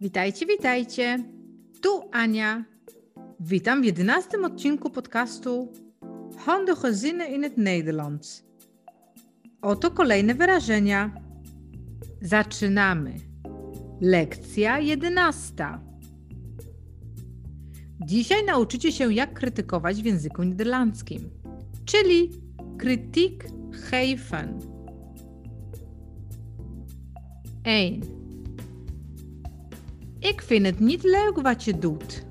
Witajcie, witajcie. Tu Ania. Witam w jedenastym odcinku podcastu Handige zinnen in het Nederlands. Oto kolejne wyrażenia. Zaczynamy. Lekcja jedenasta. Dzisiaj nauczycie się, jak krytykować w języku niderlandzkim, czyli kritiek geven. 1. Ik vind het niet leuk wat je doet.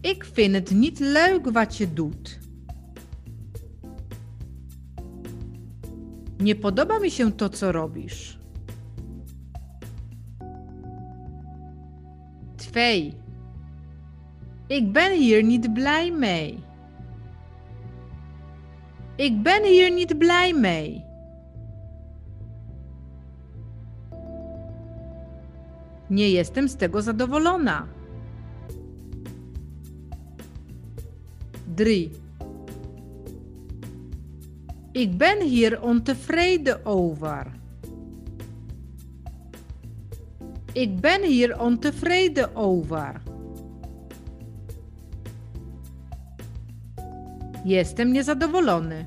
Ik vind het niet leuk wat je doet. Nie podoba mi się to, co robisz. 2. Ik ben hier niet blij mee. Ik ben hier niet blij mee. Nie jestem z tego zadowolona. 3. Ik ben hier ontevreden over. Ik ben hier ontevreden over. Jestem niezadowolony.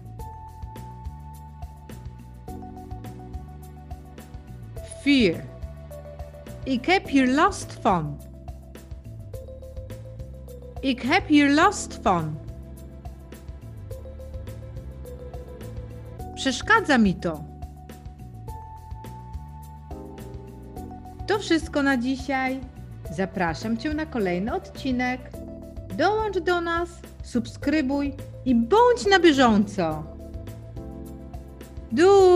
4. Ik heb hier last van. Ik heb hier last van. Przeszkadza mi to. To wszystko na dzisiaj. Zapraszam Cię na kolejny odcinek. Dołącz do nas, subskrybuj i bądź na bieżąco. Doei!